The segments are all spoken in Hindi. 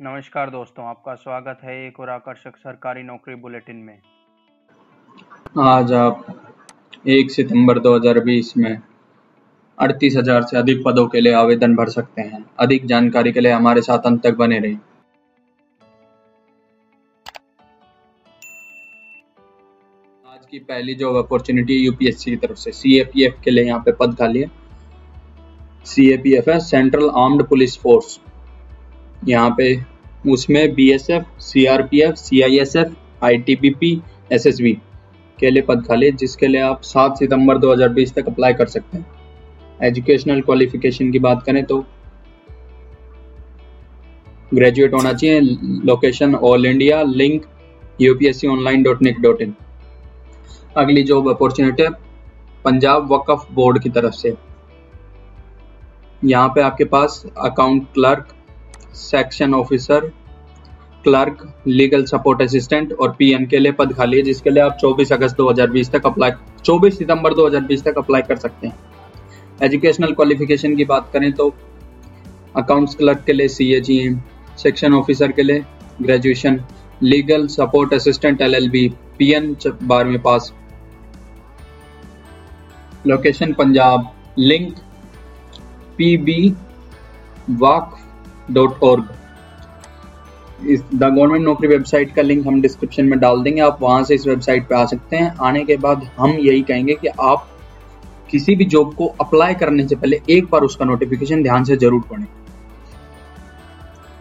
नमस्कार दोस्तों, आपका स्वागत है एक और आकर्षक सरकारी नौकरी बुलेटिन में। आज आप 1 सितंबर 2020 में अड़तीस हज़ार से अधिक पदों के लिए आवेदन भर सकते हैं। अधिक जानकारी के लिए हमारे साथ अंत तक बने रहें आज की पहली जॉब अपॉर्चुनिटी यूपीएससी की तरफ़ से। सीएपीएफ के लिए यहाँ पे पद खाली है। सीएपीएफ है सेंट्रल आर्म्ड पुलिस फोर्स यहाँ पे उसमें BSF, CRPF, CISF, ITBP, SSB के लिए पद खाली जिसके लिए आप 7 सितंबर 2020 तक अप्लाई कर सकते हैं। एजुकेशनल क्वालिफिकेशन की बात करें तो ग्रेजुएट होना चाहिए location all India link UPSC online dot nic dot in अगली job opportunity Punjab Waqf board की तरफ़ से। यहाँ पे आपके पास account clerk section officer clerk legal support assistant और पीएन के लिए पद खाली है, जिसके लिए आप 24 अगस्त 2020 तक अप्लाई 24 सितंबर 2020 तक अप्लाई कर सकते हैं। एजुकेशनल क्वालिफिकेशन की बात करें तो अकाउंट्स क्लर्क के लिए सी ए सेक्शन ऑफिसर के लिए graduation legal support assistant L L B peon बारहवीं पास location Punjab link P B Waqf dot org इस द गवर्नमेंट नौकरी वेबसाइट का लिंक हम डिस्क्रिप्शन में डाल देंगे, आप वहाँ से इस वेबसाइट पे आ सकते हैं। आने के बाद हम यही कहेंगे कि आप किसी भी जॉब को अप्लाई करने से पहले एक बार उसका नोटिफिकेशन ध्यान से ज़रूर पढ़ें।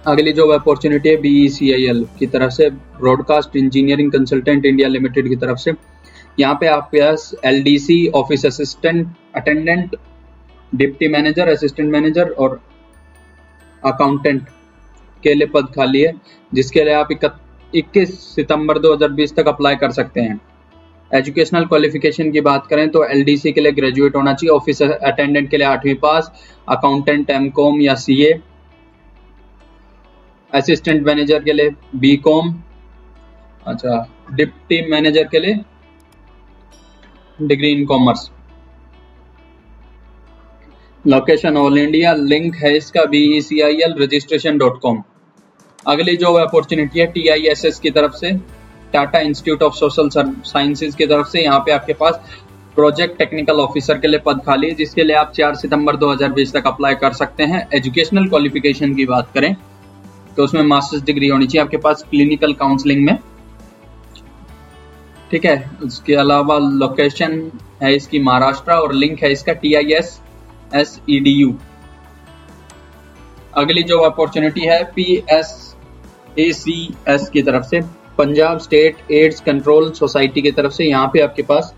अगली जॉब अपॉर्चुनिटी है बीईसीआईएल की तरफ़ से broadcast engineering consultant India limited की तरफ़ से। यहाँ पे आपके पास L D C office assistant attendant deputy manager assistant manager और अकाउंटेंट के लिए पद खाली है, जिसके लिए आप इक्कीस सितंबर 2020 तक अप्लाई कर सकते हैं। एजुकेशनल क्वालिफिकेशन की बात करें तो एलडीसी के लिए ग्रेजुएट होना चाहिए ऑफ़िस अटेंडेंट के लिए आठवीं पास अकाउंटेंट एम या सी असिस्टेंट मैनेजर के लिए बी अच्छा डिप्टी मैनेजर के लिए degree in commerce location all India link है इसका B E C I L registration dot com अगली जो अपॉर्चुनिटी है टी आई एस एस की तरफ़ से। Tata institute of social sciences की तरफ़ से यहाँ पे आपके पास प्रोजेक्ट टेक्निकल ऑफिसर के लिए पद खाली है, जिसके लिए आप 4 सितंबर 2020 तक अप्लाई कर सकते हैं। एजुकेशनल क्वालिफिकेशन की बात करें तो उसमें मास्टर्स डिग्री होनी चाहिए आपके पास क्लिनिकल काउंसलिंग में। ठीक है, उसके अलावा लोकेशन है इसकी महाराष्ट्र और लिंक है इसका T I S S E D U अगली जो अपॉर्चुनिटी है P S A C S की तरफ़ से। Punjab state AIDS control society की तरफ़ से यहाँ पे आपके पास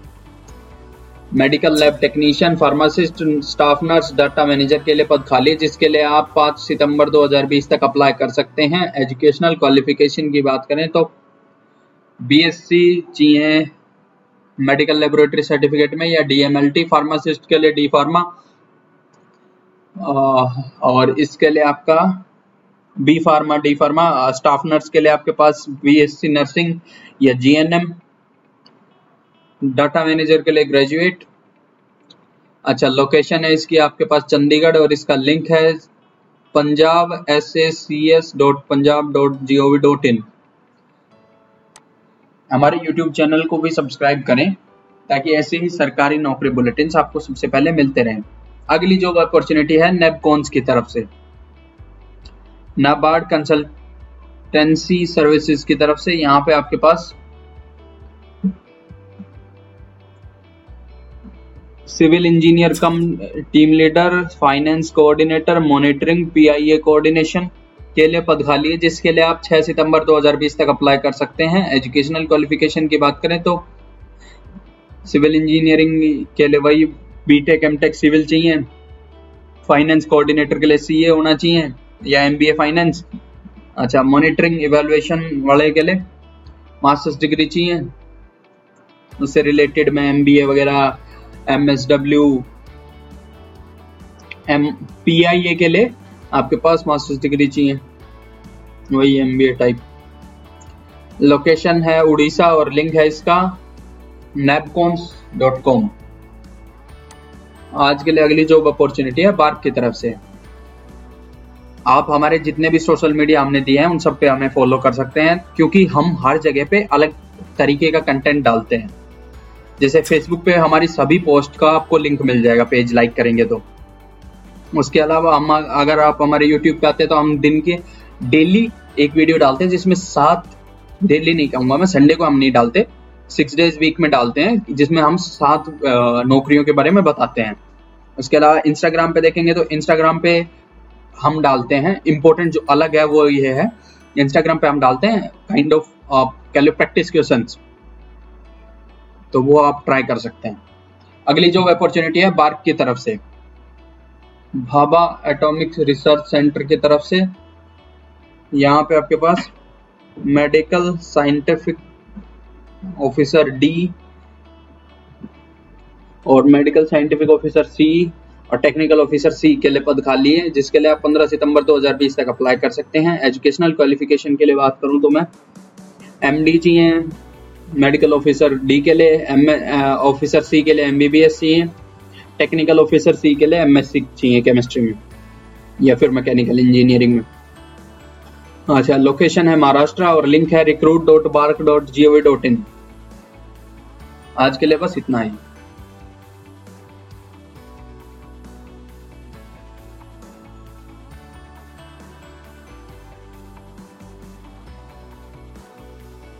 medical lab technician pharmacist staff nurse data manager के लिए पद खाली जिसके लिए आप 5 सितंबर 2020 तक अप्लाई कर सकते हैं। एजुकेशनल क्वालिफिकेशन की बात करें तो बीएससी चाहिए मेडिकल लेबोरेटरी सर्टिफिकेट में या डीएमएलटी फार्मासिस्ट के लिए डी फार्मा और इसके लिए आपका B pharma D pharma staff nurse के लिए आपके पास बीएससी नर्सिंग या जीएनएम डाटा मैनेजर के लिए ग्रेजुएट अच्छा लोकेशन है इसकी आपके पास चंडीगढ़ और इसका लिंक है Punjab S A C S dot Punjab dot G O V dot in हमारे यूट्यूब चैनल को भी सब्सक्राइब करें ताकि ऐसे ही सरकारी नौकरी बुलेटिन आपको सबसे पहले मिलते रहें। अगली जॉब अपॉर्चुनिटी है नेबकॉन्स की तरफ़ से। नाबार्ड कंसल्टेंसी सर्विसेज़ की तरफ़ से यहाँ पे आपके पास civil engineer cum team leader finance coordinator monitoring PIA coordination के लिए पद खाली है, जिसके लिए आप 6 सितंबर 2020 तक अप्लाई कर सकते हैं। एजुकेशनल क्वालिफिकेशन की बात करें तो सिविल इंजीनियरिंग के लिए वही बीटेक एमटेक सिविल चाहिए। फाइनेंस कोऑर्डिनेटर के लिए सीए होना चाहिए या एमबीए फाइनेंस अच्छा मॉनिटरिंग इवेलुएशन वाले के लिए मास्टर्स डिग्री चाहिए। उससे रिलेटेड में एम बी ए वगैरह M S W M P I A के लिए आपके पास मास्टर्स डिग्री चाहिए। वही M B A type location है उड़ीसा और लिंक है इसका नेपकॉम्स डॉट कॉम आज के लिए अगली जॉब अपॉर्चुनिटी है बार्क की तरफ़ से। आप हमारे जितने भी सोशल मीडिया हमने दिए हैं, उन सब पे हमें फॉलो कर सकते हैं, क्योंकि हम हर जगह पे अलग तरीके का कंटेंट डालते हैं। जैसे फेसबुक पे हमारी सभी पोस्ट का आपको लिंक मिल जाएगा पेज लाइक करेंगे तो। उसके अलावा हम अगर आप हमारे यूट्यूब पे आते हैं तो हम दिन के डेली एक वीडियो डालते हैं, जिसमें सात डेली नहीं कहूँगा मैं संडे को हम नहीं डालते सिक्स डेज़ वीक में डालते हैं, जिसमें हम सात नौकरियों के बारे में बताते हैं। उसके अलावा इंस्टाग्राम पे देखेंगे तो इंस्टाग्राम पे हम डालते हैं इम्पोर्टेंट जो अलग है वो ये है। इंस्टाग्राम पे हम डालते हैं काइंड ऑफ़ कह लो प्रैक्टिस क्वेश्चन तो वो आप ट्राई कर सकते हैं। अगली जो अपॉर्चुनिटी है बार्क की तरफ़ से। भाबा एटॉमिक रिसर्च सेंटर की तरफ़ से। यहाँ पे आपके पास मेडिकल साइंटिफिक ऑफिसर डी और मेडिकल साइंटिफिक ऑफिसर सी और टेक्निकल ऑफिसर सी के लिए पद खाली है, जिसके लिए आप 15 सितंबर 2020 तक अप्लाई कर सकते हैं। एजुकेशनल क्वालिफिकेशन के लिए बात करूँ तो मैं। एम डी चाहिए मेडिकल ऑफिसर डी के लिए एम ऑफिसर सी के लिए M B B S C चाहिए टेक्निकल ऑफिसर सी के लिए एम एस सी चाहिए केमिस्ट्री में, या फिर मैकेनिकल इंजीनियरिंग में। अच्छा लोकेशन है महाराष्ट्र और लिंक है recruit dot BARC dot G O V dot in आज के लिए बस इतना ही।